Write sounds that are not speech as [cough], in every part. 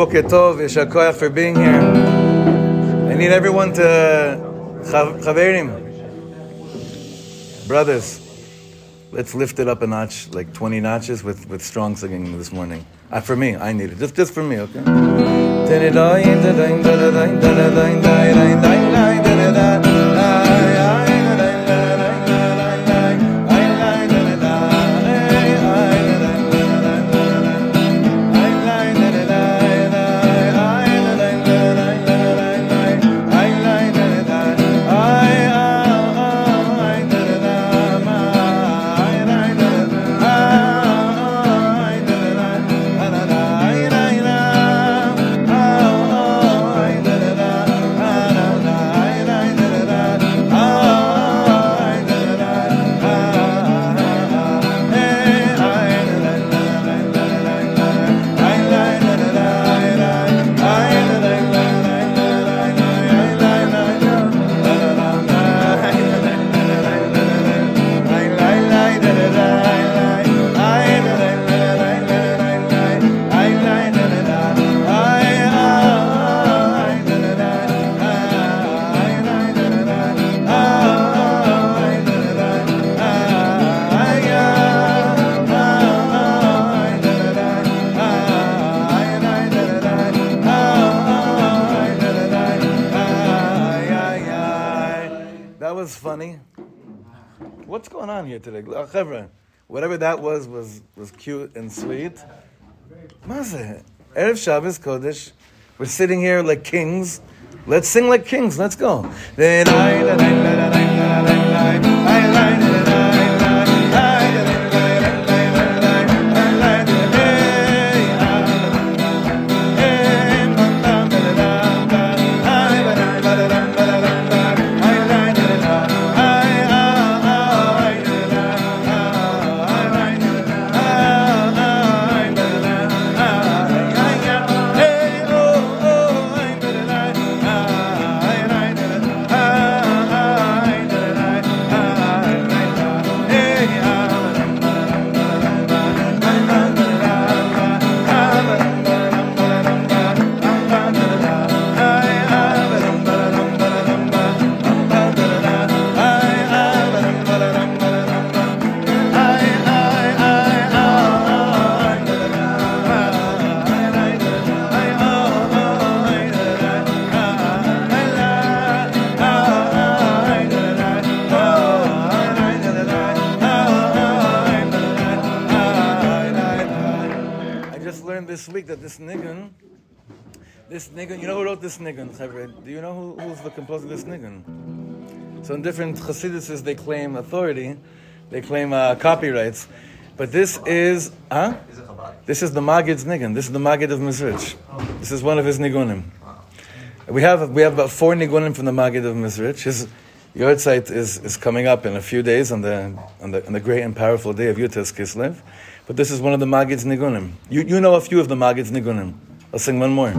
Boker Tov, Koyach for being here. I need everyone to, Chav- Chaverim, brothers, let's lift it up a notch, like 20 notches with, with strong singing this morning. Uh, for me, I need it. Just, just for me, okay? That was funny. What's going on here today? Uh, whatever that was, was, was cute and sweet. Mazeh, Erev Shabbos Kodesh. We're sitting here like kings. Let's sing like kings. Let's go. So in different Chassiduses, they claim authority, they claim uh, copyrights, but this is, huh? This is the Magid's niggun. This is the Magid of Mizrich. This is one of his nigunim. We have we have about four nigunim from the Magid of Mizrich. His Yortzeit is, is coming up in a few days on the, on the on the great and powerful day of Yud Tes Kislev. But this is one of the Magid's nigunim. You, you know a few of the Magid's nigunim. I'll sing one more.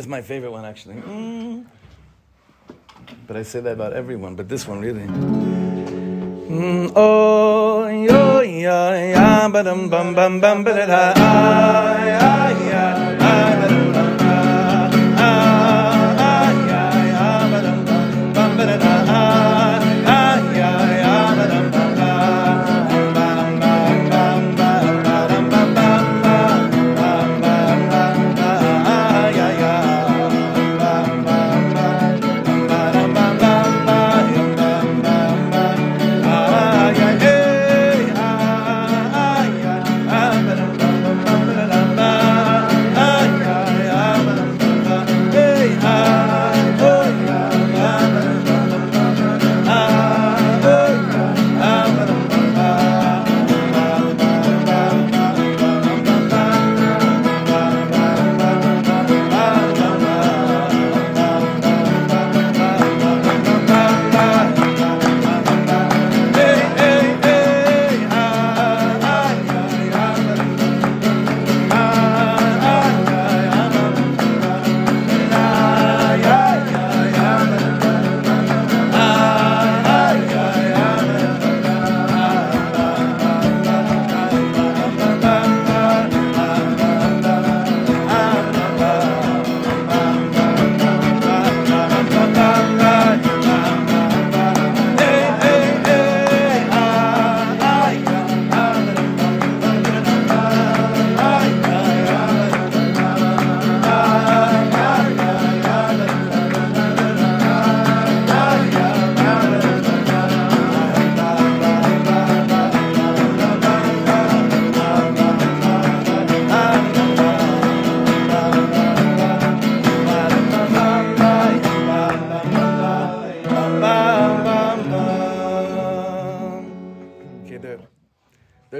Is my favorite one, actually. Mm. But I say that about everyone, but this one really. Mm, oh, yo, ya, ba dum bum bum bum ba da da,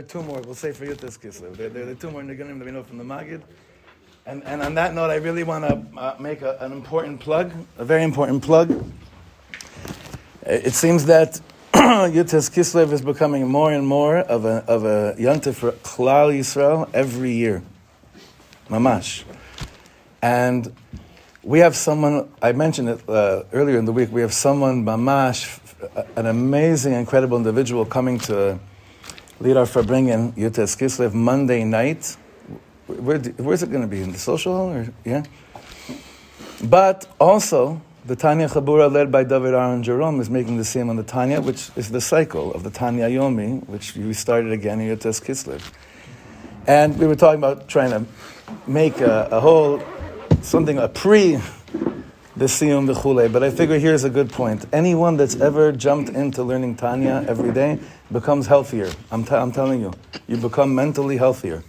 are two more. We'll say for Yud Tes Kislev. There, there, are two more nigunim that we know from the Magid. And, and on that note, I really want to uh, make a, an important plug, a very important plug. It seems that [clears throat] Yud Tes Kislev is becoming more and more of a, of a yontif for Klal Yisrael every year. Mamash. And we have someone, I mentioned it uh, earlier in the week, we have someone, Mamash, an amazing, incredible individual coming to lead our Farbringen, Yud Tes Kislev, Monday night. Where, where's it going to be? In the social hall? Or, yeah? But also, the Tanya Chabura, led by David Aaron Jerome, is making the same on the Tanya, which is the cycle of the Tanya Yomi, which we started again in Yud Tes Kislev. And we were talking about trying to make a, a whole, something, a pre the siyum v'chule. But I figure here's a good point. Anyone that's ever jumped into learning Tanya every day becomes healthier. I'm, t- I'm telling you. You become mentally healthier.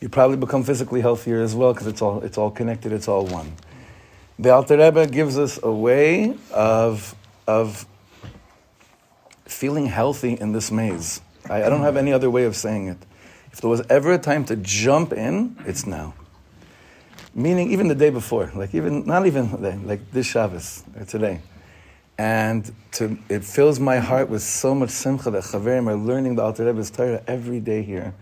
You probably become physically healthier as well because it's all, it's all connected, it's all one. The Alter Rebbe gives us a way of, of feeling healthy in this maze. I, I don't have any other way of saying it. If there was ever a time to jump in, it's now. Meaning, even the day before, like even not even today, like this Shabbos or today, and to, it fills my heart with so much simcha that Chaverim are learning the Alter Rebbe's Torah every day here.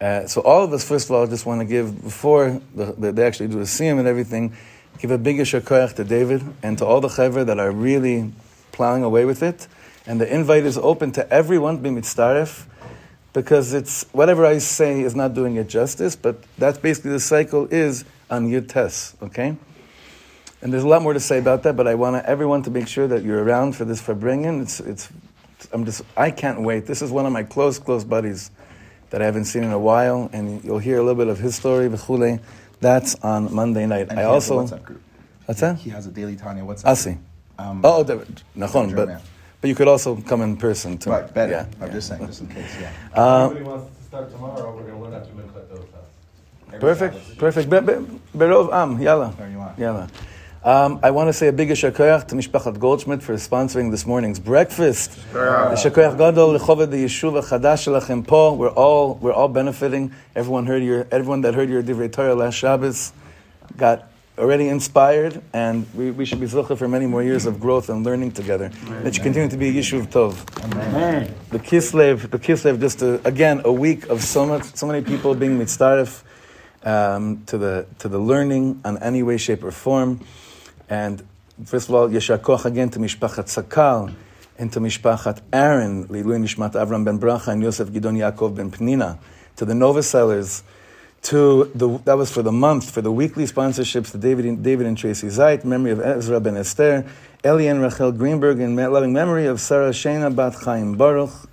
Uh, so all of us, first of all, just want to give before the, the, they actually do the siyum and everything, give a big shakoyach to David and to all the chaver that are really plowing away with it. And the invite is open to everyone mitzaref because it's whatever I say is not doing it justice, but that's basically the cycle is on Yud Tes, okay? And there's a lot more to say about that, but I want everyone to make sure that you're around for this Farbringen. It's, it's, I'm just, I can't wait. This is one of my close, close buddies that I haven't seen in a while, and you'll hear a little bit of his story, v'chule. That's on Monday night. And I he also, has a WhatsApp group. what's that? He has a daily Tanya WhatsApp. I see. Um, Oh, David, nachon, Sure, but, but you could also come in person too. right, better. Yeah, I'm yeah. just saying, just in case. Yeah. Uh, Everybody wants to start tomorrow, we're gonna learn after Mincha Dosas. Every Perfect, Shabbos. perfect. Be- be- Berov am, yalla. There you are. Yalla. Um, I want to say a big shakoyach to Mishpachat Goldschmidt for sponsoring this morning's breakfast. The shakoyach gadol lechoved the yeshuva chadash shelachem po. We're all we're all benefiting. Everyone heard your everyone that heard your divrei Torah last Shabbos got already inspired, and we, we should be zilcha for many more years of growth and learning together. That you continue to be a Yishuv Tov. The Kislev, the Kislev, just a, again a week of so much, so many people being mitzaref um, to the to the learning on any way, shape, or form. And first of all, Yeshar again to Mishpachat Sakal and to Mishpachat Aaron, Lilu Nishmat Avram ben Bracha and Yosef Gidon Yaakov ben Pnina, to the Nova Sellers, to the that was for the month for the weekly sponsorships to David and, David and Tracy Zeit, memory of Ezra ben Esther, Eli and Rachel Greenberg, in loving memory of Sarah Shena bat Chaim Baruch,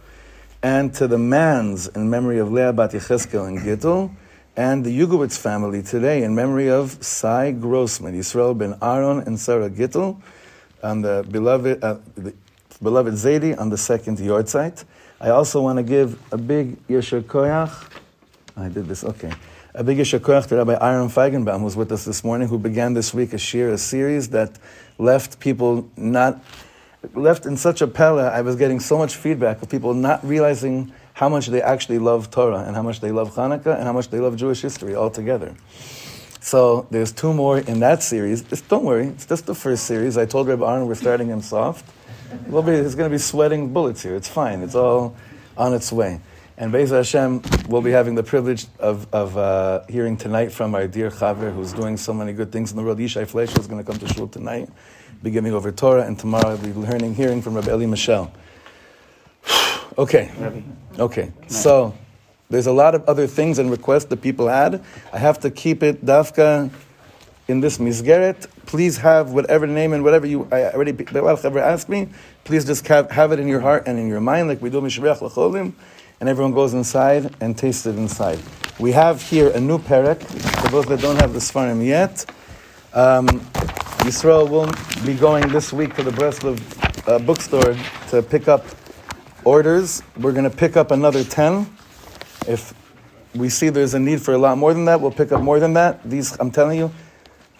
and to the Mans in memory of Leah bat Yecheskel and Gittel, and the Yugowitz family today in memory of Sai Grossman, Yisrael ben Aaron and Sarah Gittel, on the beloved, uh, the beloved Zaidi on the second yahrzeit. I also want to give a big Yeshar Koyach. I did this, okay. A big Yeshar to Rabbi Aaron Feigenbaum, who's with us this morning, who began this week a shir, a series that left people not, left in such a pella. I was getting so much feedback of people not realizing how much they actually love Torah and how much they love Hanukkah and how much they love Jewish history altogether. So there's two more in that series. Just don't worry, it's just the first series. I told Rabbi Aaron we're starting him soft. We'll be, he's going to be sweating bullets here. It's fine. It's all on its way. And Be'ez Hashem, we'll be having the privilege of, of uh, hearing tonight from our dear Chaver, who's doing so many good things in the world. Yishai Fleischer is going to come to Shul tonight, be giving over Torah, and tomorrow we'll be learning, hearing from Rabbi Eli Michel. [sighs] okay. Okay. So, there's a lot of other things and requests that people had. I have to keep it dafka in this misgeret. Please have whatever name and whatever you I already ever asked me. Please just have, have it in your heart and in your mind, like we do Mishriach Lacholim and everyone goes inside and tastes it inside. We have here a new perek for those that don't have the Sfarim yet. Um, Yisrael will be going this week to the Breslov uh, bookstore to pick up orders. We're going to pick up another 10. If we see there's a need for a lot more than that, we'll pick up more than that. These, I'm telling you,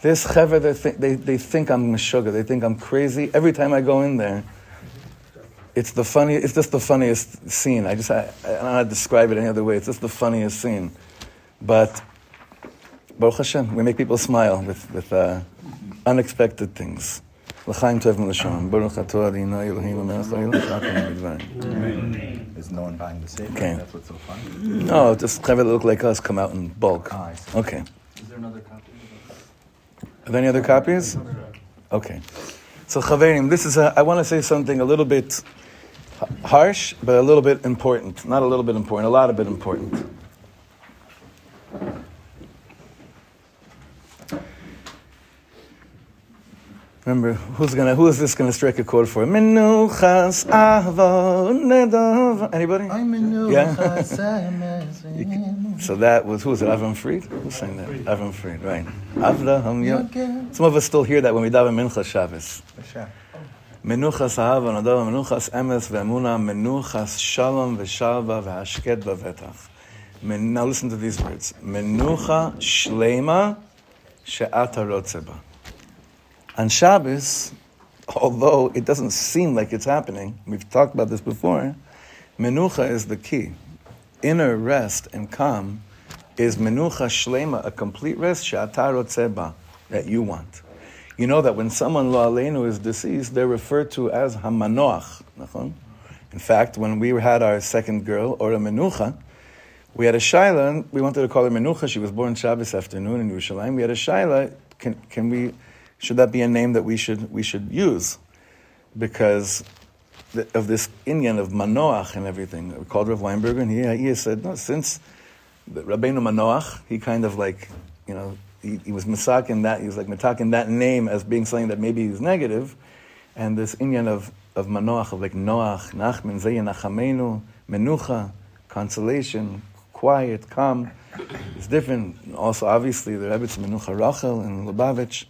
this chever, they, th- they, they think I'm meshuggah. They think I'm crazy. Every time I go in there, it's the funny. It's just the funniest scene. I just I, I don't know how to describe it any other way. It's just the funniest scene. But Baruch Hashem, we make people smile with with uh, unexpected things. L'chaim tov l'shon. Baruch atah Adonai Elohim There's no one buying the same. Okay. That's what's so funny. No, just have it look like us come out in bulk. Ah, Okay. Is there another copy? Are there any other copies? Okay. So Chaverim, this is a, I want to say something a little bit harsh, but a little bit important. Not a little bit important, a lot of bit important. Remember, who's gonna, who is this gonna strike a chord for? Menuchas avo nedov. Anybody? Yeah. [laughs] So that was, who was it, Avram Fried? Who sang that? Avram Fried, right. Avraham Yod. Some of us still hear that when we daven Mincha Shabbos. Menuchas ahava nadava, menuchas emes ve'emuna, menuchas shalom ve'shalva ve'ashket ba'vetach. Now listen to these words. Menucha shlema she'ata rotzeba. On Shabbos, although it doesn't seem like it's happening, we've talked about this before, menucha is the key. Inner rest and calm is menucha shlema, a complete rest, she'ata rotzeba, that you want. You know that when someone lo aleinu is deceased, they're referred to as hamanoach. In fact, when we had our second girl, Ora Menucha, we had a shaila. We wanted to call her Menucha. She was born Shabbos afternoon in Yerushalayim. We had a shaila. Can, can we? Should that be a name that we should we should use? Because of this inyan of Manoach and everything. We called Rav Weinberger, and he, he said, no, since Rabbeinu Manoach, he kind of like, you know, he, he was misakin that, he was like mitakin that name as being something that maybe is negative, and this inyan of, of Manoach, of like Noach, Nachman, Zayya Nachamenu, Menucha, consolation, quiet, calm, is different. Also, obviously, the Rebbe's Menucha Rachel and Lubavitch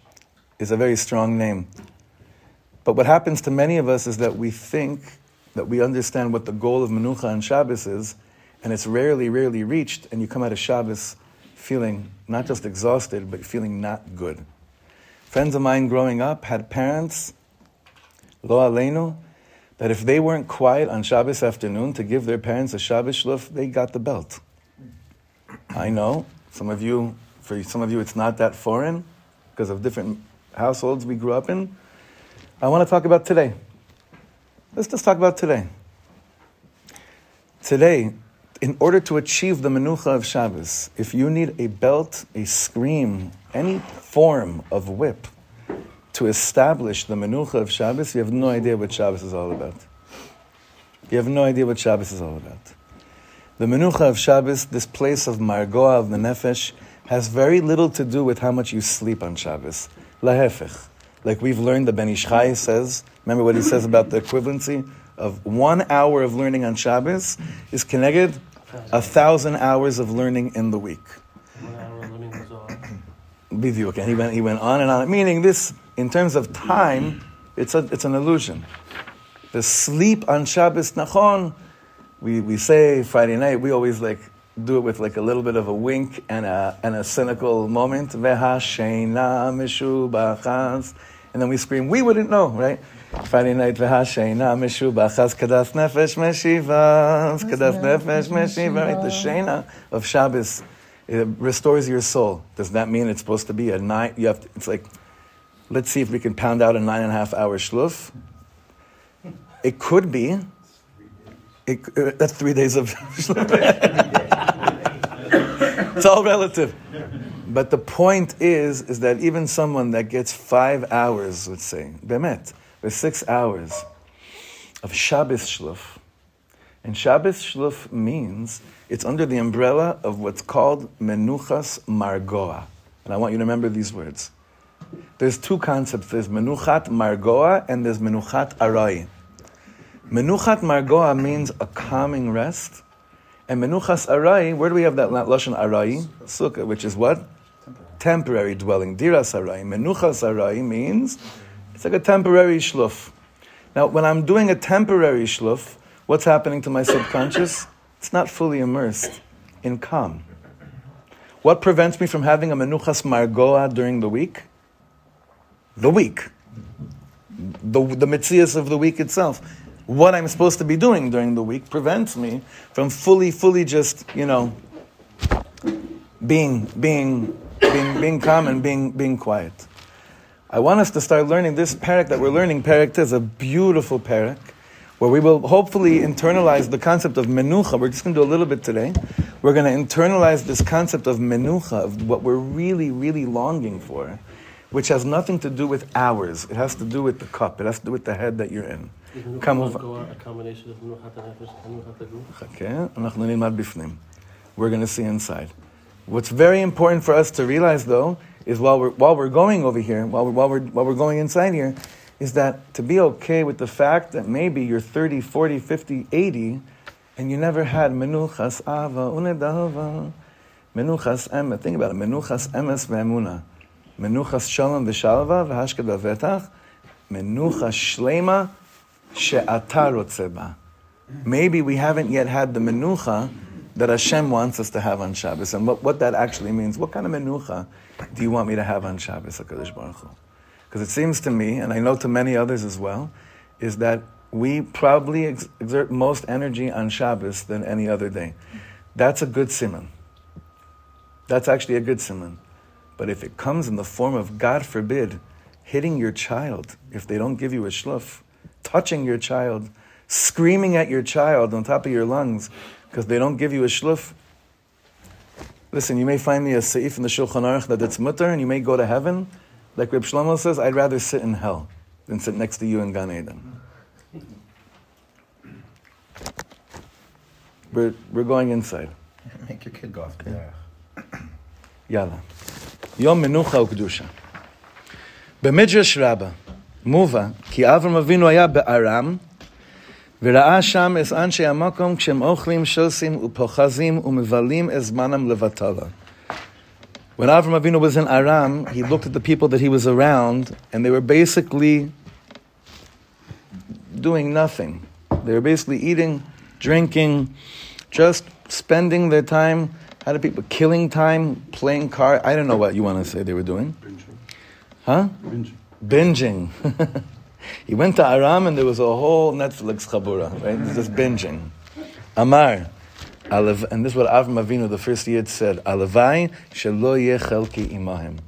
is a very strong name. But what happens to many of us is that we think that we understand what the goal of Menucha and Shabbos is, and it's rarely, rarely reached, and you come out of Shabbos feeling not just exhausted, but feeling not good. Friends of mine growing up had parents, lo aleinu, that if they weren't quiet on Shabbos afternoon to give their parents a Shabbos shluf, they got the belt. I know some of you, for some of you, it's not that foreign. because of different households we grew up in. I want to talk about today. Let's just talk about today. Today, in order to achieve the menucha of Shabbos, if you need a belt, a scream, any form of whip to establish the menucha of Shabbos, you have no idea what Shabbos is all about. You have no idea what Shabbos is all about. The menucha of Shabbos, this place of margoa of the nefesh, has very little to do with how much you sleep on Shabbos. Lahefech. Like we've learned, the Ben Ish Chai says, remember what he says about the equivalency of one hour of learning on Shabbos is connected a thousand hours of learning in the week. Bidyuk. And he went, he went on and on, meaning this, in terms of time, it's, a, it's an illusion. The sleep on Shabbos, Nachon, we, we say Friday night, we always like do it with like a little bit of a wink and a, and a cynical moment. And then we scream, we wouldn't know, right? Friday night, v'hasheina meshubachas kadas nefesh meshivas, kadas nefesh meshiva, right? The sheina of Shabbos it restores your soul. Does that mean it's supposed to be a nine? You have to, it's like, let's see if we can pound out a nine and a half hour shluf. It could be. It, uh, that's three days of [laughs] it's all relative. But the point is, is that even someone that gets five hours, let's say, bemet, with six hours of Shabbos shluf, and Shabbos shluf means it's under the umbrella of what's called menuchas margoa. And I want you to remember these words. There's two concepts. There's menuchat margoa and there's menuchat arai. Menuchat margoa means a calming rest. And menuchas arai, where do we have that lashon arai? Sukkah, which is what? Temporary, temporary dwelling. Diras arai. Menuchas arai means it's like a temporary shluf. Now, when I'm doing a temporary shluf, what's happening to my subconscious? It's not fully immersed in calm. What prevents me from having a menuchas margoa during the week? The week. The, the mitzias of the week itself. What I'm supposed to be doing during the week prevents me from fully, fully just, you know, being, being, being, being calm and being, being quiet. I want us to start learning this perek that we're learning. Perek is a beautiful perek where we will hopefully internalize the concept of menucha. We're just going to do a little bit today. We're going to internalize this concept of menucha, of what we're really, really longing for, which has nothing to do with hours. It has to do with the kop. It has to do with the head that you're in. We're going to see inside. What's very important for us to realize, though, is while we're, while we're going over here, while we're, while, we're, while we're going inside here, is that to be okay with the fact that maybe you're 30, 40, 50, 80, and you never had menuchas ava unedava, menuchas emet. Think about it. Menuchas emes ve'emuna. Menuchas shalom v'shalva v'hashkad v'vetach. Menuchas shlema she'ata rotzeba. Maybe we haven't yet had the menucha that Hashem wants us to have on Shabbos. And what, what that actually means. What kind of menucha do you want me to have on Shabbos, HaKadosh Baruch Hu? Because it seems to me, and I know to many others as well, is that we probably ex- exert most energy on Shabbos than any other day. That's a good simon. That's actually a good simon. But if it comes in the form of, God forbid, hitting your child if they don't give you a shluf, touching your child, screaming at your child on top of your lungs because they don't give you a shluf. Listen, you may find me a seif in the Shulchan Aruch that it's mutter, and you may go to heaven. Like Reb Shlomo says, I'd rather sit in hell than sit next to you in Gan Eden. We're, we're going inside. [laughs] Make your kid go off there. Yalla. Yom Menucha Ukdusha. B'midrash Rabbah. מובא כי אברהם אבינו היה בארם וראה שם את אנשי המקום כשהם אוכלים, שוסים ופוחזים ומבלים את זמנם לבטלה. When Avram Avinu was in Aram, he looked at the people that he was around, and they were basically doing nothing. They were basically eating, drinking, just spending their time. How do people killing time, playing cards? I don't know what you want to say they were doing. Binging. Huh? Binging. Binging. [laughs] he went to Aram, and there was a whole Netflix chabura, right? Just binging. Amar and this is what Avram Avinu, the first Yid, said, Alavai shelo chelki imahim.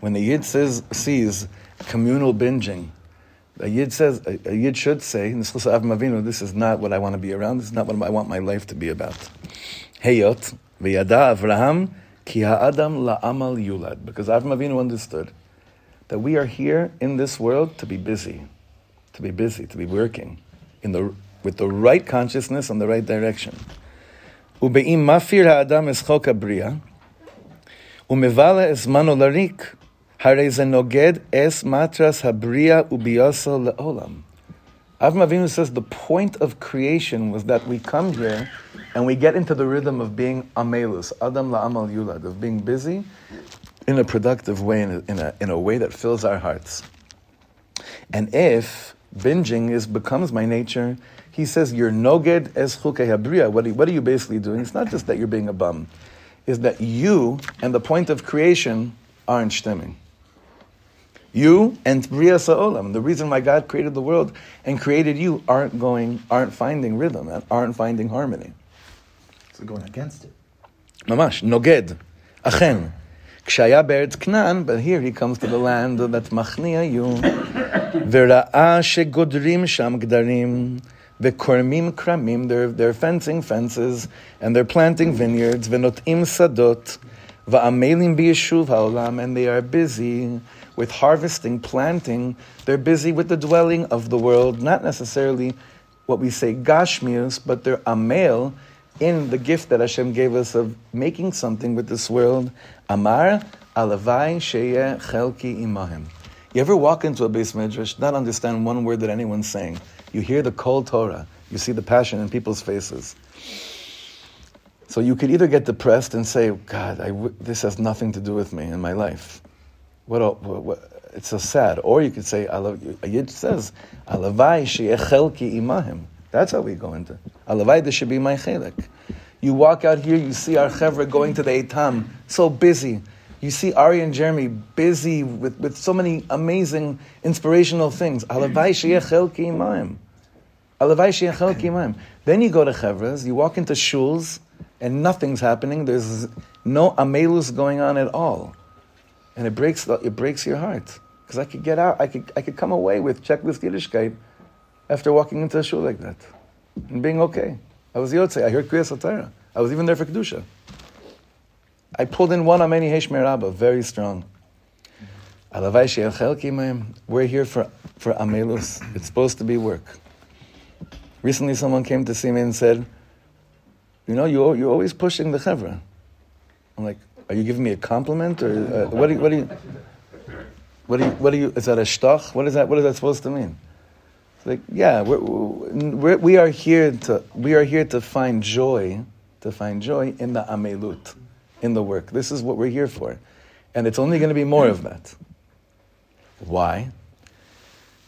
when the Yid says, sees communal binging, a Yid says, a, Yid should say, this is not what I want to be around, this is not what I want my life to be about. Heyot, v'yada Avraham, ki ha'adam la'amal yulad. Because Avraham Avinu understood that we are here in this world to be busy, to be busy, to be working in the, with the right consciousness and the right direction. Ube'im mafir ha'adam es chok abriya, umevale es mano larik, הרי זה נוגד es matras habriya ubiyoso le'olam. Avram Avinu says the point of creation was that we come here and we get into the rhythm of being amelus, adam la'amal yulad, of being busy in a productive way, in a, in a, in a way that fills our hearts. And if binging is becomes my nature, he says, you're noged es habriya. What, what are you basically doing? It's not just that you're being a bum. Is that you and the point of creation aren't stemming. You and Bria Sa'olam, the reason why God created the world and created you, aren't going, aren't finding rhythm, and aren't finding harmony. So going against it. Mamash, noged, achen. Kshaya beretz Knan, but here he comes to the land that machnia you. V'ra'a shegodrim sham gdarim. V'kormim kramim, they're, they're fencing fences, and they're planting vineyards. V'notim sadot. V'amelim b'yeshuv ha'olam, and they are busy with harvesting, planting. They're busy with the dwelling of the world, not necessarily what we say gashmius, but they're amel in the gift that Hashem gave us of making something with this world. Amar alavai sheyeh chelki imahim. You ever walk into a beis midrash, not understand one word that anyone's saying? You hear the cold Torah, you see the passion in people's faces. So you could either get depressed and say, God, this has nothing to do with me in my life. What, what, what, it's so sad. Or you could say, Yid says, Alavai she'echelki imahim. That's how we go into. Alavai, should be my chelik. You walk out here, you see our chevra going to the Eitam, so busy. You see Ari and Jeremy busy with, with so many amazing, inspirational things. Alavai she'echelki imahim. Alavai she'echelki imahim. Then you go to chevras, you walk into shuls, and nothing's happening. There's no amelus going on at all and it breaks it breaks your heart because I could get out, I could I could come away with checklist Yiddishkeit after walking into a shul like that and being okay. I was Yotze. I heard Kriyas Satara. I was even there for kedusha. I pulled in one Ameni Heshmer Rabba, very strong. We're here for, for Amelus. It's supposed to be work. Recently, someone came to see me and said, You know, you're, you're always pushing the chevra. I'm like, are you giving me a compliment, or uh, what? Do you, what do you? What do you? What do you? Is that a shtoch? What is that? What is that supposed to mean? It's like, yeah, we're, we're, we are here to we are here to find joy, to find joy in the amelut, in the work. This is what we're here for, and it's only going to be more of that. Why?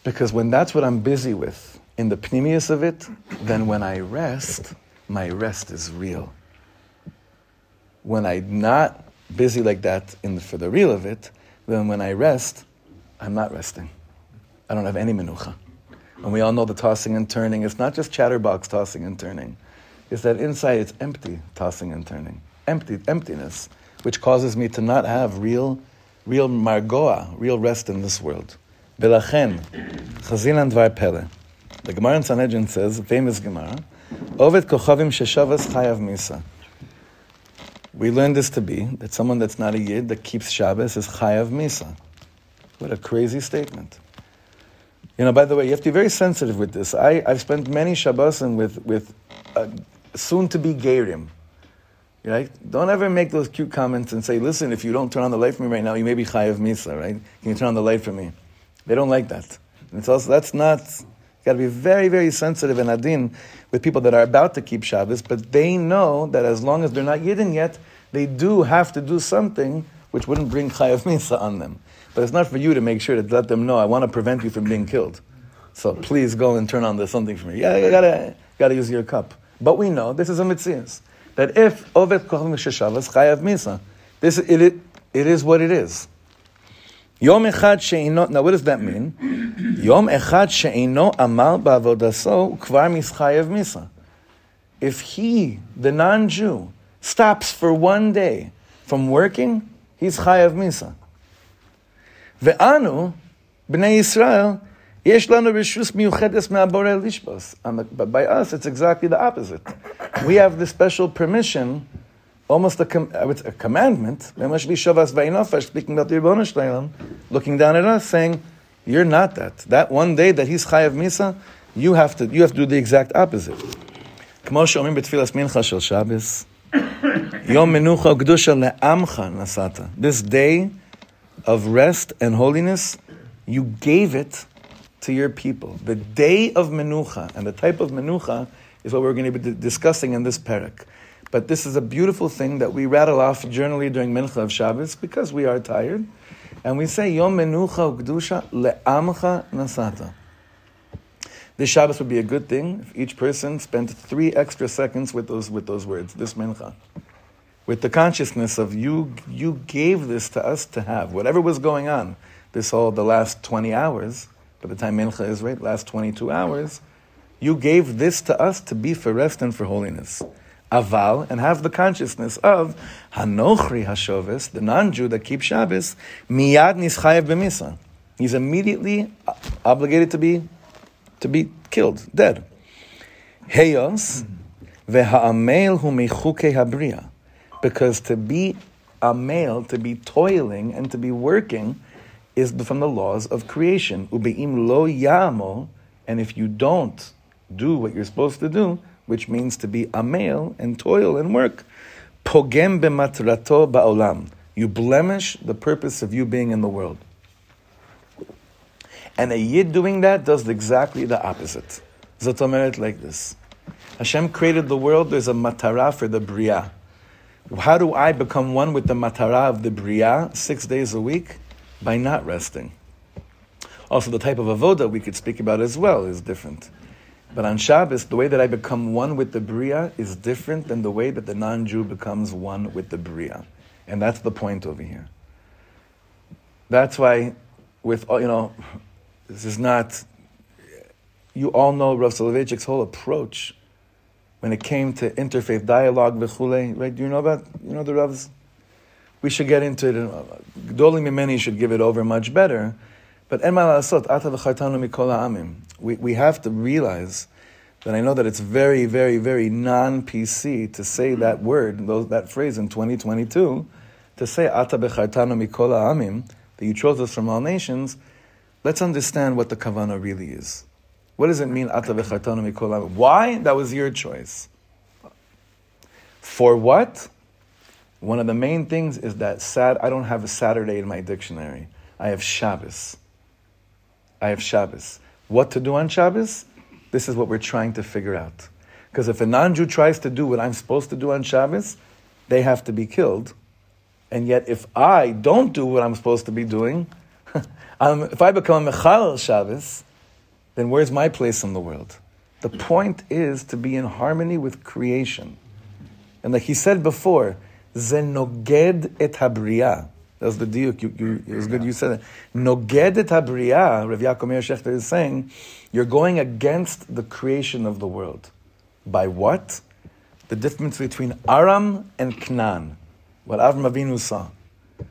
Because when that's what I'm busy with, in the pnimius of it, then when I rest, my rest is real. When I'm not busy like that in the, for the real of it, then when I rest, I'm not resting. I don't have any menucha. And we all know the tossing and turning. It's not just chatterbox tossing and turning. It's that inside it's empty tossing and turning. Empty, emptiness, which causes me to not have real, real margoa, real rest in this world. Belachen, chazinan dvar pele. The Gemara in Sanhedrin says, famous Gemara, Oved kochavim sheshavas chayav misa. We learn this to be that someone that's not a Yid that keeps Shabbos is Chayav Misa. What a crazy statement. You know, by the way, you have to be very sensitive with this. I, I've spent many Shabbosim with, with uh, soon to be Gerim. Right? Don't ever make those cute comments and say, listen, if you don't turn on the light for me right now, you may be Chayav Misa, right? Can you turn on the light for me? They don't like that. And it's also, that's not, you got to be very, very sensitive and adin with people that are about to keep Shabbos, but they know that as long as they're not Yidden yet, they do have to do something which wouldn't bring Chayav Misa on them. But it's not for you to make sure to let them know, I want to prevent you from being killed. So please go and turn on the something for me. Yeah, you gotta, gotta use your kop. But we know, this is a mitzvah, that if Oved Kochim Sheshavas Chayav Misa, this, it, it, it is what it is. Yom echad she'ino, now what does that mean? Yom echad she'ino amal ba'avodaso kvar mischayev misa. If he, the non-Jew, stops for one day from working, he's chayav misa. Ve'anu, b'nei Yisrael, yesh lanu rishus miyuchedes me'aborei lishbos. On the- But by us, it's exactly the opposite. We have this special permission, almost a, com- I would say a commandment, Me'emash bishavas ve'inofesh, speaking about the Ribbon Shleilam, looking down at us, saying, you're not that. That one day that he's chayav misa, you have to, you have to do the exact opposite. כמו שאומרים בתפילת מנחה של שבס, יום מנוחה וקדושה לעמך נסעת. This day of rest and holiness, you gave it to your people. The day of menucha, and the type of menucha is what we're going to be discussing in this perek. But this is a beautiful thing that we rattle off generally during Mincha of Shabbos because we are tired. And we say, Yom Menucha Ukdusha Le'amcha Nasata. This Shabbos would be a good thing if each person spent three extra seconds with those, with those words, this Mincha. With the consciousness of you, you gave this to us to have. Whatever was going on, this whole, the last 20 hours, by the time Mincha is right, last 22 hours, you gave this to us to be for rest and for holiness. Aval, and have the consciousness of Hanochri Hashovis, the non-Jew that keeps Shabbos, miyad nischayev b'misa. He's immediately obligated to be to be killed, dead. Heyos v'ha'amel hu mechuke habriya. Because to be a male, to be toiling and to be working, is from the laws of creation. Ubeim lo yamo, and if you don't do what you're supposed to do, which means to be a male and toil and work, pogem b'matrato ba'olam. You blemish the purpose of you being in the world. And a yid doing that does exactly the opposite. Zotomeret like this. Hashem created the world, there's a matara for the bria. How do I become one with the matara of the bria six days a week? By not resting. Also, the type of avoda we could speak about as well is different. But on Shabbos, the way that I become one with the bria is different than the way that the non-Jew becomes one with the bria. And that's the point over here. That's why, with you know, this is not. You all know Rav Soloveitchik's whole approach when it came to interfaith dialogue, v'chule, right? Do you know about you know the Ravs? We should get into it. Gdolim Mimeni should give it over much better. But. We we have to realize that I know that it's very, very, very non-PC to say that word, that phrase in 2022, to say ata bechartanu mikol ha'amim, that you chose us from all nations. Let's understand what the kavana really is. What does it mean? Why? That was your choice. For what? One of the main things is that sad. I don't have a Saturday in my dictionary. I have Shabbos. I have Shabbos. What to do on Shabbos? This is what we're trying to figure out. Because if a non-Jew tries to do what I'm supposed to do on Shabbos, they have to be killed. And yet, if I don't do what I'm supposed to be doing, [laughs] if I become a Mechal Shabbos, then where's my place in the world? The point is to be in harmony with creation. And like he said before, Zenoged et habriya. That was the diuk. You, you, it was good you said it. Noged et habriya, Rav Yaakov Meir Shechter is saying, you're going against the creation of the world. By what? The difference between Aram and Canaan. What Avram Avinu saw.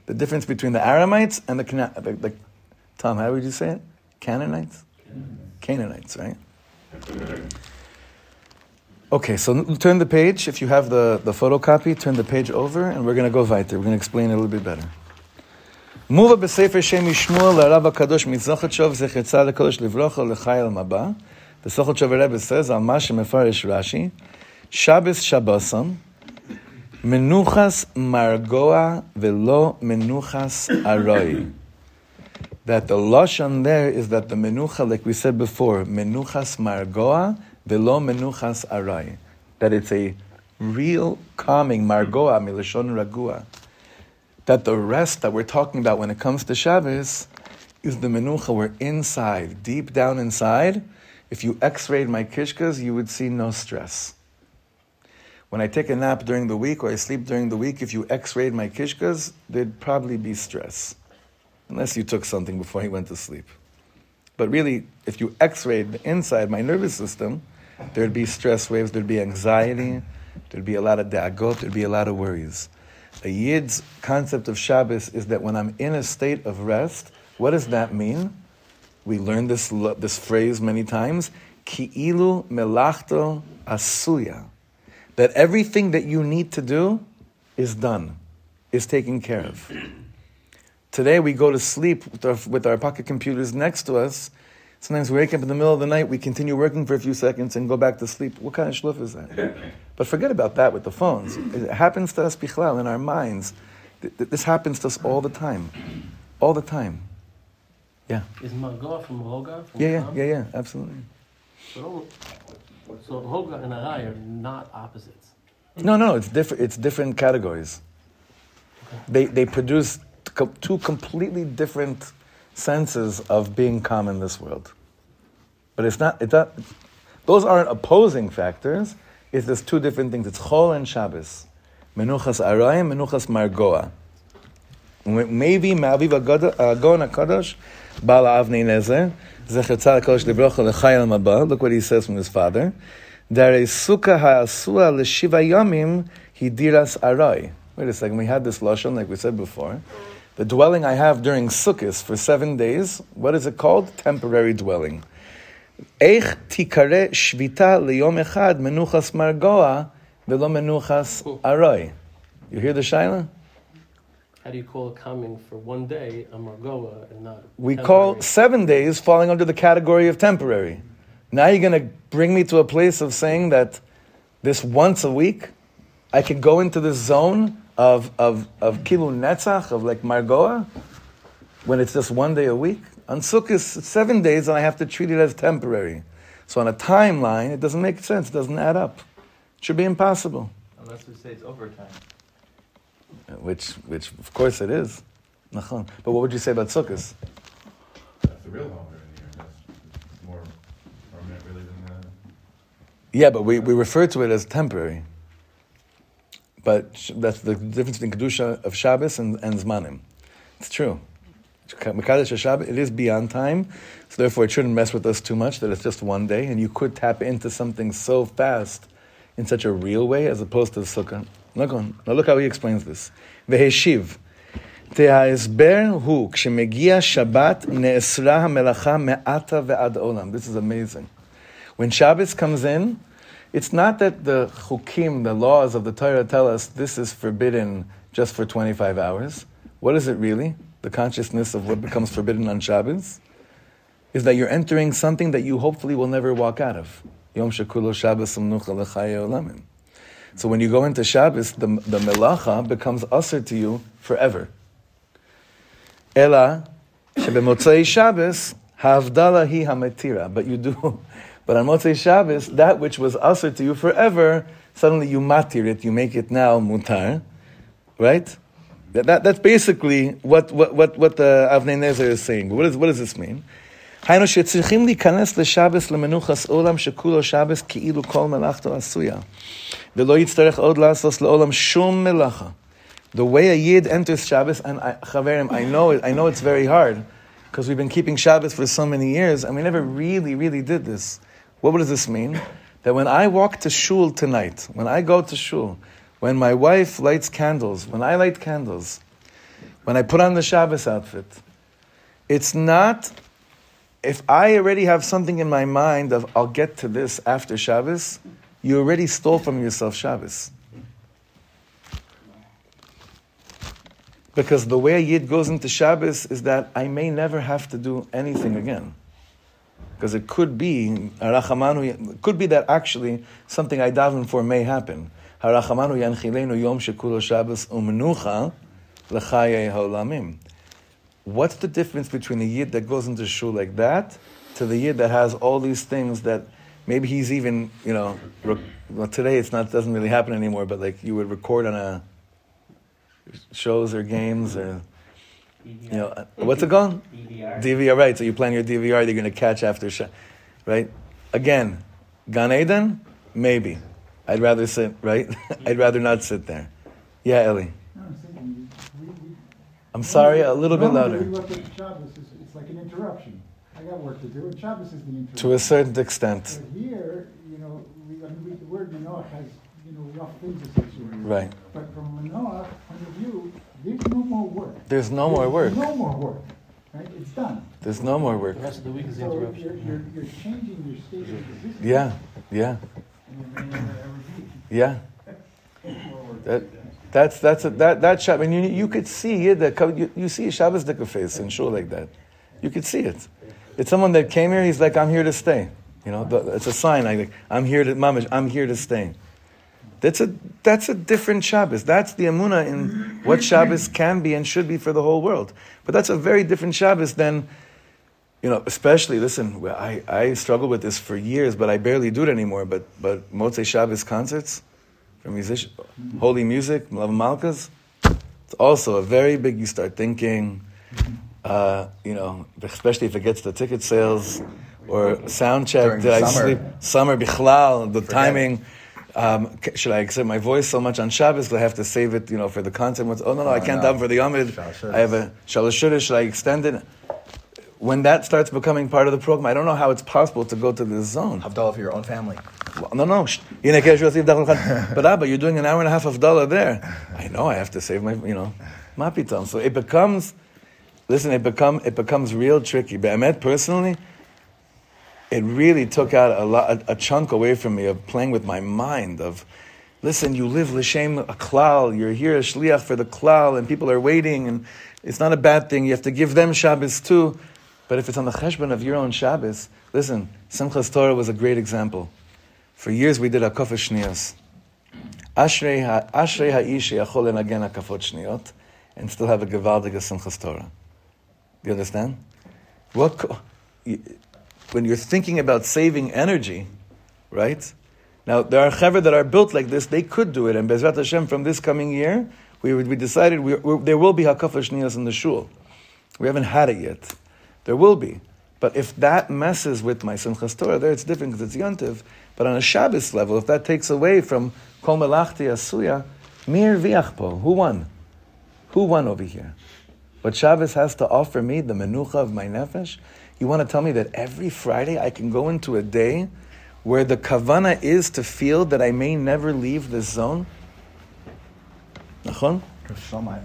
The difference between the Aramites and the Canaan. The, the, Tom, how would you say it? Canaanites? Canaanites, right? Okay, so n- turn the page. If you have the, the photocopy, turn the page over, and we're going to go weiter. We're going to explain it a little bit better. מובא בספר שם ישמעאל לרב הקדוש מזוכתשוב זכר צדיק קדוש לברכה לחייל מבא. בסוכתשוב הרב says על מה שמפרש רש"י, שבס שבסם, מנוחס מרגוע ולא מנוחס ארוי. That the lashon there is that the menucha, like we said before, menuchas margoa velo menuchas arai. That it's a real calming margoa milashon ragua. That the rest that we're talking about when it comes to Shabbos is the menucha. We're inside, deep down inside. If you x-rayed my kishkas, you would see no stress. When I take a nap during the week or I sleep during the week, if you x-rayed my kishkas, there'd probably be stress unless you took something before he went to sleep. But really, if you x-rayed inside my nervous system, there'd be stress waves, there'd be anxiety, there'd be a lot of da'agot, there'd be a lot of worries. A yid's concept of Shabbos is that when I'm in a state of rest, What does that mean? We learned this, this phrase many times. Ki'ilu melachto asuya. That everything that you need to do is done, is taken care of. Today we go to sleep with our, with our pocket computers next to us. Sometimes we wake up in the middle of the night, we continue working for a few seconds and go back to sleep. What kind of shluff is that? [laughs] But forget about that with the phones. It happens to us, bichlal, in our minds. Th- th- This happens to us all the time. All the time. Yeah. Is Margot from Hoga? From Yeah, yeah, Tom? yeah, yeah, absolutely. So, don't- so Hoga and Arai are not opposites. No, no, it's different. It's different categories. They they produce co- two completely different senses of being calm in this world. But it's not. It's not. Those aren't opposing factors. It's just two different things. It's Chol and Shabbos. Menuchas Arayim, Menuchas Margoa. Maybe Ma'aviv Agon uh, HaKadosh, Baal Avnei Nezer, Zecher Tzaddik Kodesh Lebrocha L'chayel Mabah. Look what he says from his father. Darei Sukkah Ha'asua L'shiva Yomim Hidiras Arai. Wait a second, we had this Lashon, like we said before. The dwelling I have during Sukkot for seven days, what is it called? Temporary dwelling. Eich tikare shvita liyom echad menuchas margoa velo menuchas aroy. You hear the shaila? How do you call coming for one day a Margoa and not? We temporary? call seven days falling under the category of temporary. Now you're going to bring me to a place of saying that this once a week, I could go into this zone of, of, of kilu netzach, of like margoa, when it's just one day a week. On Sukkot, seven days, and I have to treat it as temporary. So on a timeline, it doesn't make sense. It doesn't add up. It should be impossible. Unless we say it's overtime. Which, which of course it is. Nachon. But what would you say about Sukkot? That's the real longer in the year. That's more permanent, really, than the. Yeah, but we, we refer to it as temporary. But sh- that's the difference between Kedusha of Shabbos and, and Zmanim. It's true. Mekadesh Shabbos, it is beyond time, so therefore it shouldn't mess with us too much that it's just one day, and you could tap into something so fast in such a real way as opposed to the Sukkah. Look on. Now look how he explains this. Veheshiv. ההסבר הוא, כשמגיע שבת, נאסרה המלאכה מעתה ועד עולם. This is amazing. When Shabbos comes in, it's not that the chukim, the laws of the Torah tell us this is forbidden just for 25 hours. What is it really? The consciousness of what becomes forbidden on Shabbos? Is that you're entering something that you hopefully will never walk out of. Yom Shabbos So when you go into Shabbos, the, the melacha becomes assur to you forever. Ela, Shabbos, ha'avdala hi hametira. But you do, but on Motzei Shabbos, that which was usher to you forever, suddenly you matir it, you make it now mutar, right? That, that, that's basically what, what, what, what the Avnei Nezer is saying. What, is, what does this mean? היינו שצריכים להיכנס לשבס למנוחס עולם שכולו שבס כאילו כל מלאכתו עשויה. ולא יצטרך עוד לעשות לעולם שום מלאכה. The way a Yid enters Shabbos, and I, Chaverim, I know, it, I know it's very hard, because we've been keeping Shabbos for so many years, and we never really, really did this. What does this mean? That when I walk to shul tonight, when I go to shul, when my wife lights candles, when I light candles, when I put on the Shabbos outfit, it's not, if I already have something in my mind of I'll get to this after Shabbos, you already stole from yourself Shabbos. Because the way a Yid goes into Shabbos is that I may never have to do anything again. Because it could be, harachamanu, could be that actually something I daven for may happen. Harachamanu yanchilenu yom shekulo Shabbos umenucha l'chaye haolamim. What's the difference between a Yid that goes into shul like that to the Yid that has all these things that maybe he's even, you know, well, today it's not, doesn't really happen anymore, but like you would record on a, shows or games or you know uh, what's it called? DVR right. So you plan your DVR you're going to catch after sh- right? Again Gan Eden? Maybe. I'd rather sit right? [laughs] I'd rather not sit there. Yeah Ellie. No, I'm thinking, we, we. I'm sorry a little bit louder. we look at Shabbos, it's, it's like an interruption. I got work to do, and Shabbos is the interruption. to a certain extent. But here, you know, we, I mean, we, the word Manoach has, you know, rough things associated with it. right. But from Manoach point of view, there's no more work. there's no more work No more work. right? It's done. There's no more work. The rest of the week is So you're, you're, you're changing your state of existence. Yeah, yeah, And you may never ever be. yeah. That, that's that's a, that that Shabbos. I mean, you, you could see the you, you see a Shabbos dicker face and shul like that. You could see it. It's someone that came here. He's like, I'm here to stay. You know, it's a sign. I like, I'm here to, mamish, I'm here to stay. That's a that's a different Shabbos. That's the amuna in what Shabbos can be and should be for the whole world. But that's a very different Shabbos than, you know, especially listen. I, I struggled with this for years, but I barely do it anymore. But but Motzei Shabbos concerts for musician, holy music, Love Malkas. It's also a very big. You start thinking, uh, you know, especially if it gets to ticket sales or sound check. During Did I summer. sleep? Summer bichlal, the Forget timing. Um, should I accept my voice so much on Shabbos? Because I have to save it, you know, for the content. Oh no, no, I can't no. daven for the Amud. I have a shalashura. Should I extend it? When that starts becoming part of the program, I don't know how it's possible to go to this zone. Havdalah for your own family. Well, no, no. but Abba, you're doing an hour and a half of dollar there. I know. I have to save my, you know, mapitam. So it becomes, listen, it become it becomes real tricky. But I met personally it really took out a, lot, a, chunk away from me of playing with my mind of, listen, you live l'shem a klal, you're here a shliach for the klal, and people are waiting, and it's not a bad thing. You have to give them Shabbos too. But if it's on the cheshbon of your own Shabbos, listen, Simchas Torah was a great example. For years we did Hakafah Shniyos. Ashrei ha- Ashrei ha'ish and still have a gewaldige Simchas Torah. Do you understand? What, when you're thinking about saving energy, right? Now, there are chaver that are built like this, they could do it. And Bezrat Hashem, from this coming year, we, we decided we, we, there will be Hakafah Shniyos in the shul. We haven't had it yet. There will be. But if that messes with my Simchas Torah, there it's different because it's Yontiv. But on a Shabbos level, if that takes away from Kol Melachti Asuya, Mir Viachpo, who won? Who won over here? What Shabbos has to offer me, the menucha of my nefesh, you want to tell me that every Friday I can go into a day where the kavana is to feel that I may never leave this zone? Nachon?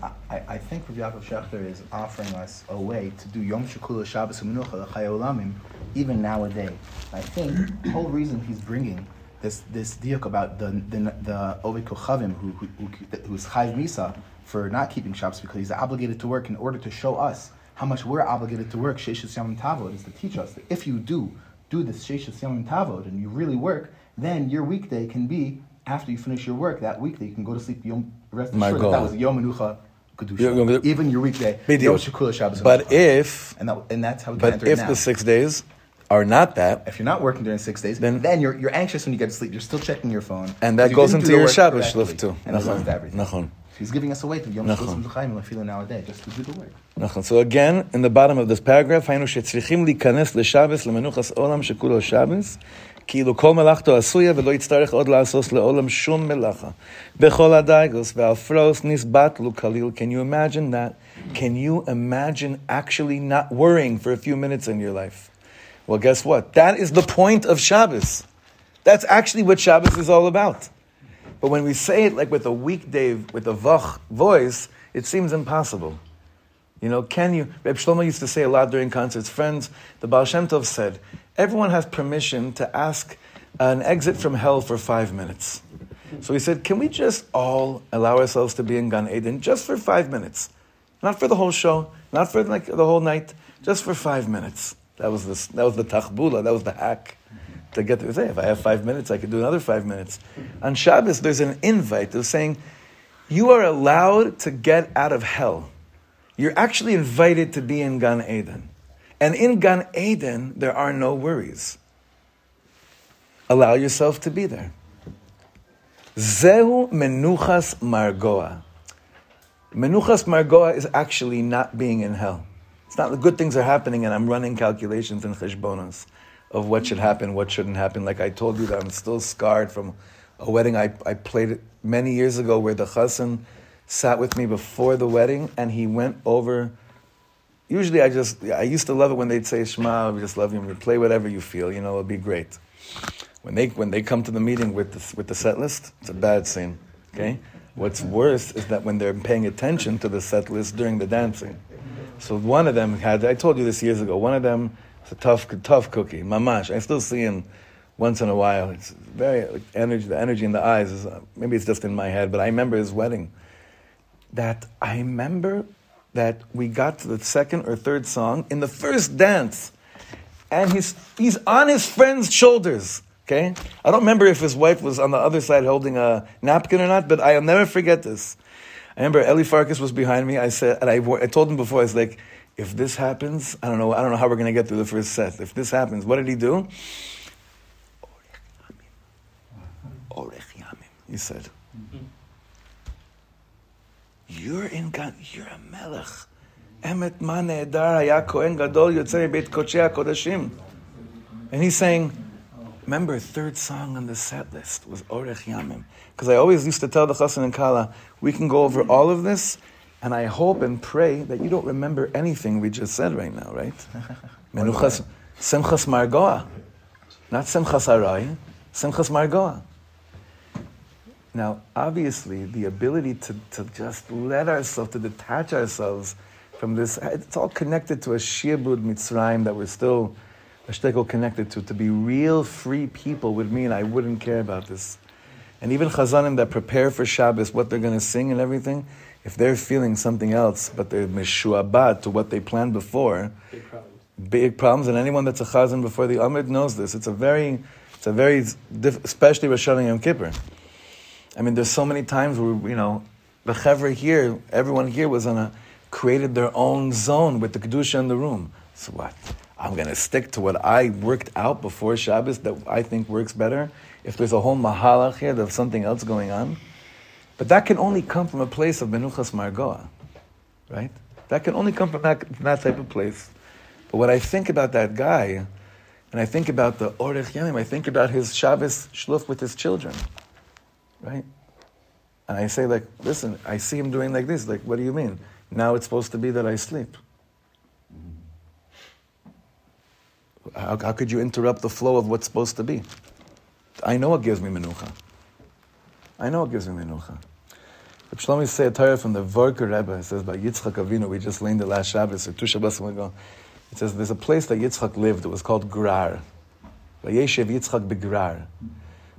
I, I, I think Rav Yaakov Shechter is offering us a way to do Yom Shekula Shabbos U'Menucha L'Chai Olamim even nowadays. I think the whole reason he's bringing this this diuk about the the the Oved Kochavim who who who who's Chayv Misa for not keeping Shabbos because he's obligated to work in order to show us how much we're obligated to work. Sheishas Yom Tavod is to teach us that if you do do this Sheishas Yom Tavod and you really work, then your weekday can be after you finish your work that weekday you can go to sleep. Yom rest My assured that, that was Yom Menucha Kedusha. Even your weekday, Yom Shabbos. But if, and that, and that's how we can but enter if now. the six days are not that, if you're not working during six days, Then- then, you're, you're anxious when you get to sleep. You're still checking your phone. And that goes into your Shabbos correctly. too. And it goes Nachon. into everything. Nachon. So he's giving us a way to Yom Nachon. Shekula L'Chaim L'Filu nowadays, just to do the work. נכון. So again, in the bottom of this paragraph, היינו שצריכים להיכנס לשבס, למנוחס עולם שכולו שבס, כאילו כל מלאכתו עשויה ולא יצטרך עוד לעשות לעולם שום מלאכה. בכל הדייגוס והאפרוס נסבטלו כליל. Can you imagine that? Can you imagine actually not worrying for a few minutes in your life? Well, guess what? That is the point of Shabbos. That's actually what Shabbos is all about. But when we say it like with a weekday, with a vach voice, it seems impossible. You know, can you? Reb Shlomo used to say a lot during concerts. Friends, the Baal Shem Tov said, everyone has permission to ask an exit from hell for five minutes. So he said, can we just all allow ourselves to be in Gan Eden just for five minutes? Not for the whole show, not for like the whole night, just for five minutes. That was the, that was the tachbula, that was the hack to get to say, if I have five minutes, I could do another five minutes. On Shabbos, there's an invite of saying, you are allowed to get out of hell. You're actually invited to be in Gan Eden. And in Gan Eden, there are no worries. Allow yourself to be there. Zehu menuchas margoa. Menuchas margoa is actually not being in hell. It's not the good things are happening and I'm running calculations and cheshbonos of what should happen, what shouldn't happen. Like I told you that I'm still scarred from a wedding I, I played it many years ago where the chassan sat with me before the wedding and he went over. Usually I just, I used to love it when they'd say Shema, we just love you, we play whatever you feel, you know, it'll be great. When they, when they come to the meeting with the, with the set list, it's a bad scene, okay? What's worse is that when they're paying attention to the set list during the dancing. So one of them had, I told you this years ago, one of them was a tough, tough cookie, mamash. I still see him once in a while. It's very, energy, the energy in the eyes is, maybe it's just in my head, but I remember his wedding. That I remember that we got to the second or third song in the first dance, and he's, he's on his friend's shoulders. Okay? I don't remember if his wife was on the other side holding a napkin or not, but I'll never forget this. I remember Eli Farkas was behind me. I said, and I, I told him before, I was like, if this happens, I don't know, I don't know how we're going to get through the first set. If this happens, what did he do? Orech Yamim, he said. You're in God, you're a melech. Emet ma kohen gadol yotzei beit kodshei. And he's saying, remember, third song on the set list was Orech Yamim. Because I always used to tell the Chassan and Kala, we can go over all of this, and I hope and pray that you don't remember anything we just said right now, right? [laughs] Menuchas, Simchas Margoa. Not Simchas Arai, Simchas Margoa. Now, obviously, the ability to, to just let ourselves, to detach ourselves from this, it's all connected to a Shiabud Mitzrayim that we're still a shtickle connected to. To be real free people would mean I wouldn't care about this. And even Chazanim that prepare for Shabbos, what they're going to sing and everything, if they're feeling something else, but they're mishuabat to what they planned before, Big problems. big problems. And anyone that's a Chazan before the Amud knows this. It's a very, it's a very, diff- especially Rosh Hashanah Yom Kippur. I mean, there's so many times where, you know, the Chevra here, everyone here was on a, created their own zone with the Kedusha in the room. So what? I'm going to stick to what I worked out before Shabbos that I think works better. If there's a whole mahalach here, there's something else going on. But that can only come from a place of Menuchas Margoa, right? That can only come from that, from that type of place. But when I think about that guy, and I think about the Orech Yamim, I think about his Shabbos shluf with his children, right? And I say, like, listen, I see him doing like this. Like, what do you mean? Now it's supposed to be that I sleep. How, how could you interrupt the flow of what's supposed to be? I know what gives me menucha. I know it gives me menucha. Reb Shlomo say a Torah from the Vorker Rebbe. It says by Yitzchak Avinu. We just learned the last Shabbos or two Shabbos ago. It says there's a place that Yitzchak lived. It was called Grar. Vayeshev Yitzchak begrar.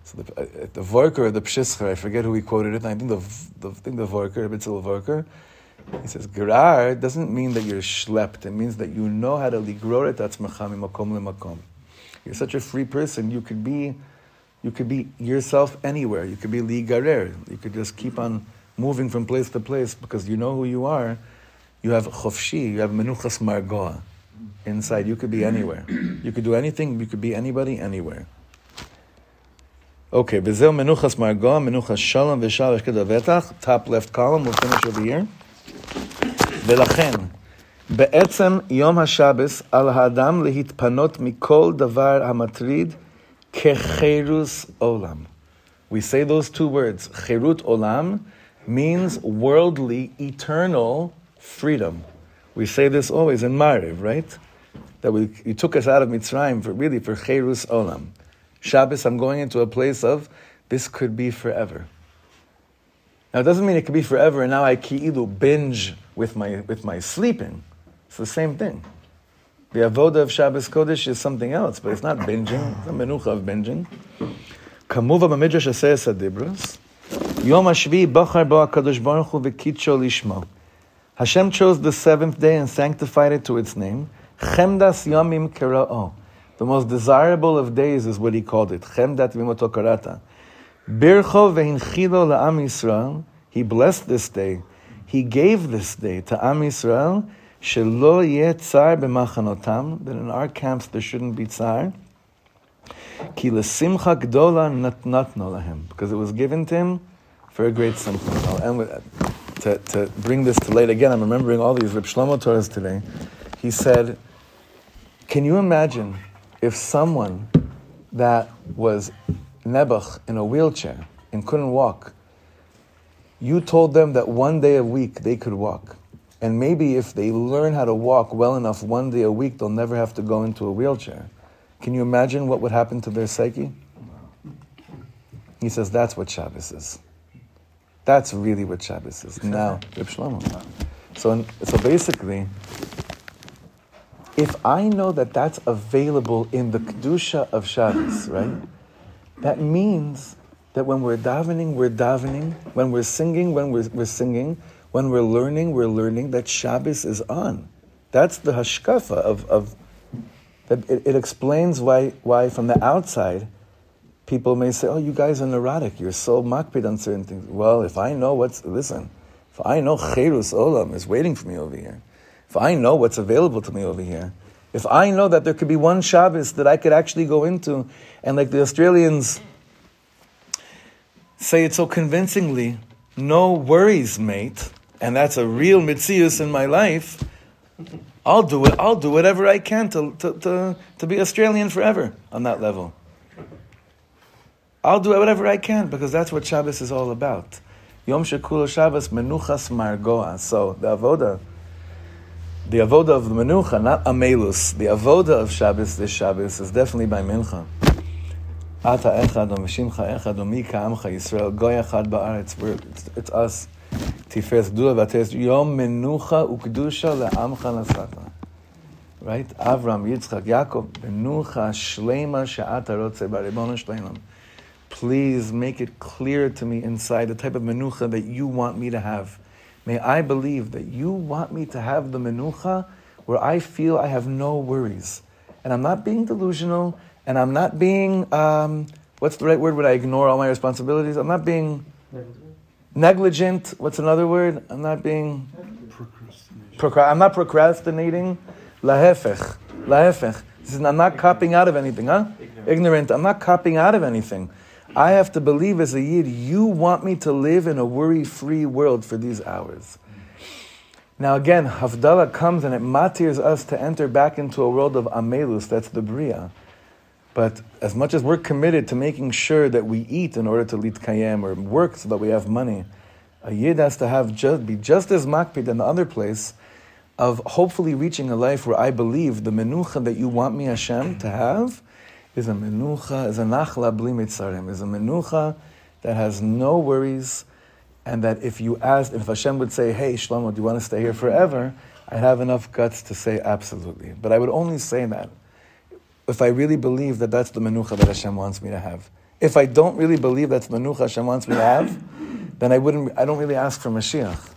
So the, uh, the Vorker or the Pshischer, I forget who he quoted it. I think the the think the Vorker, Bitzel Vorker. He says Grar doesn't mean that you're schlepped. It means that you know how to ligror et atzmacha mimakom lemakom. You're such a free person. You could be, you could be yourself anywhere. You could be ligarer. You could just keep on moving from place to place because you know who you are. You have chofshi. You have menuchas margoa inside. You could be anywhere. You could do anything. You could be anybody, anywhere. Okay, Bezel menuchas margoa, menuchas shalom v'shal eshked avetach. Top left column. We'll finish over here. ולכן, בעצם יום השבס על האדם להתפנות מכל דבר המטריד Kecherus olam. We say those two words. Cherut olam means worldly, eternal freedom. We say this always in Mariv, right? That we, you took us out of Mitzrayim for really for Cherus olam. Shabbos, I'm going into a place of this could be forever. Now it doesn't mean it could be forever, and now I ki'ilu binge with my with my sleeping. It's the same thing. The avoda of Shabbos Kodesh is something else, but it's not binging. It's a menucha of binging. Kamuva b'midrash asayas adibros. Yom hashvi bachar bo HaKadosh Baruch Hu v'kitsho lishmo. Hashem chose the seventh day and sanctified it to its name. Chemdas yomim kera'o. The most desirable of days is what he called it. Chemdat v'imoto karata. Bircho ve'hinchilo la'am Yisrael. He blessed this day. He gave this day to Am Yisrael. Shelo yeh tzar b'machanotam. That in our camps there shouldn't be tzar. Ki l'simcha gdola natnatno lahem. Because it was given to him for a great simcha. I'll end with that. To, to bring this to light again, I'm remembering all these Reb Shlomo Torahs today. He said, can you imagine if someone that was Nebuch in a wheelchair and couldn't walk, you told them that one day a week they could walk. And maybe if they learn how to walk well enough one day a week, they'll never have to go into a wheelchair. Can you imagine what would happen to their psyche? He says that's what Shabbos is. That's really what Shabbos is. [laughs] Now, Reb Shlomo. So, so basically, if I know that that's available in the Kedusha of Shabbos, right? That means that when we're davening, we're davening. When we're singing, when we're, we're singing. When we're learning, we're learning that Shabbos is on. That's the hashkafa of, of that it, it explains why, why from the outside, people may say, oh, you guys are neurotic. You're so makpid on certain things. Well, if I know what's, listen, if I know Cherus Olam is waiting for me over here, if I know what's available to me over here, if I know that there could be one Shabbos that I could actually go into, and like the Australians say it so convincingly, no worries, mate, and that's a real mitzius in my life, I'll do it. I'll do whatever I can to, to, to, to be Australian forever on that level. I'll do whatever I can because that's what Shabbos is all about. Yom Shekul Shabbos Menuchas Margoa. So the avoda, the avoda of the Menucha, not Amelus. The avoda of Shabbos this Shabbos is definitely by Mincha. Ata echad o mishimcha echad o mi ka'amcha Yisrael goy echad ba'aretz. It's us. V'ates yom menucha nasata. Right? Avram, Yitzchak, Yaakov, menucha shlema she'ata rotze ba'ribonu shleilam. Please make it clear to me inside the type of menucha that you want me to have. May I believe that you want me to have the menucha where I feel I have no worries. And I'm not being delusional, and I'm not being, um, what's the right word? Would I ignore all my responsibilities? I'm not being negligent. What's another word? I'm not being. Procra- I'm not procrastinating. Lahefech. Lahefech. This is, I'm not copping out of anything, huh? Ignorant. I'm not copping out of anything. I have to believe as a yid, you want me to live in a worry-free world for these hours. Now again, Havdalah comes and it matirs us to enter back into a world of Amelus, that's the Bria. But as much as we're committed to making sure that we eat in order to lead kayem or work so that we have money, a yid has to have just, be just as makpid in the other place of hopefully reaching a life where I believe the menucha that you want me, Hashem, to have is a menucha, is a nachla bli mitzarim, is a menucha that has no worries, and that if you asked, if Hashem would say, hey, Shlomo, do you want to stay here forever? I'd have enough guts to say absolutely. But I would only say that if I really believe that that's the menucha that Hashem wants me to have. If I don't really believe that's the menucha Hashem wants me to have, then I wouldn't. I don't really ask for Mashiach.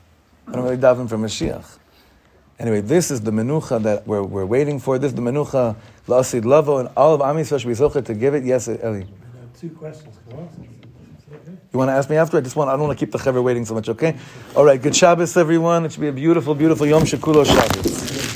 I don't really daven for Mashiach. Anyway, this is the menucha that we're, we're waiting for. This is the menucha la'asid lavo, and all of Am Yisrael should be to give it. Yes, Eli. Two questions. You want to ask me after? I just want. I don't want to keep the chaver waiting so much. Okay. All right. Good Shabbos, everyone. It should be a beautiful, beautiful Yom Shekulo Shabbos.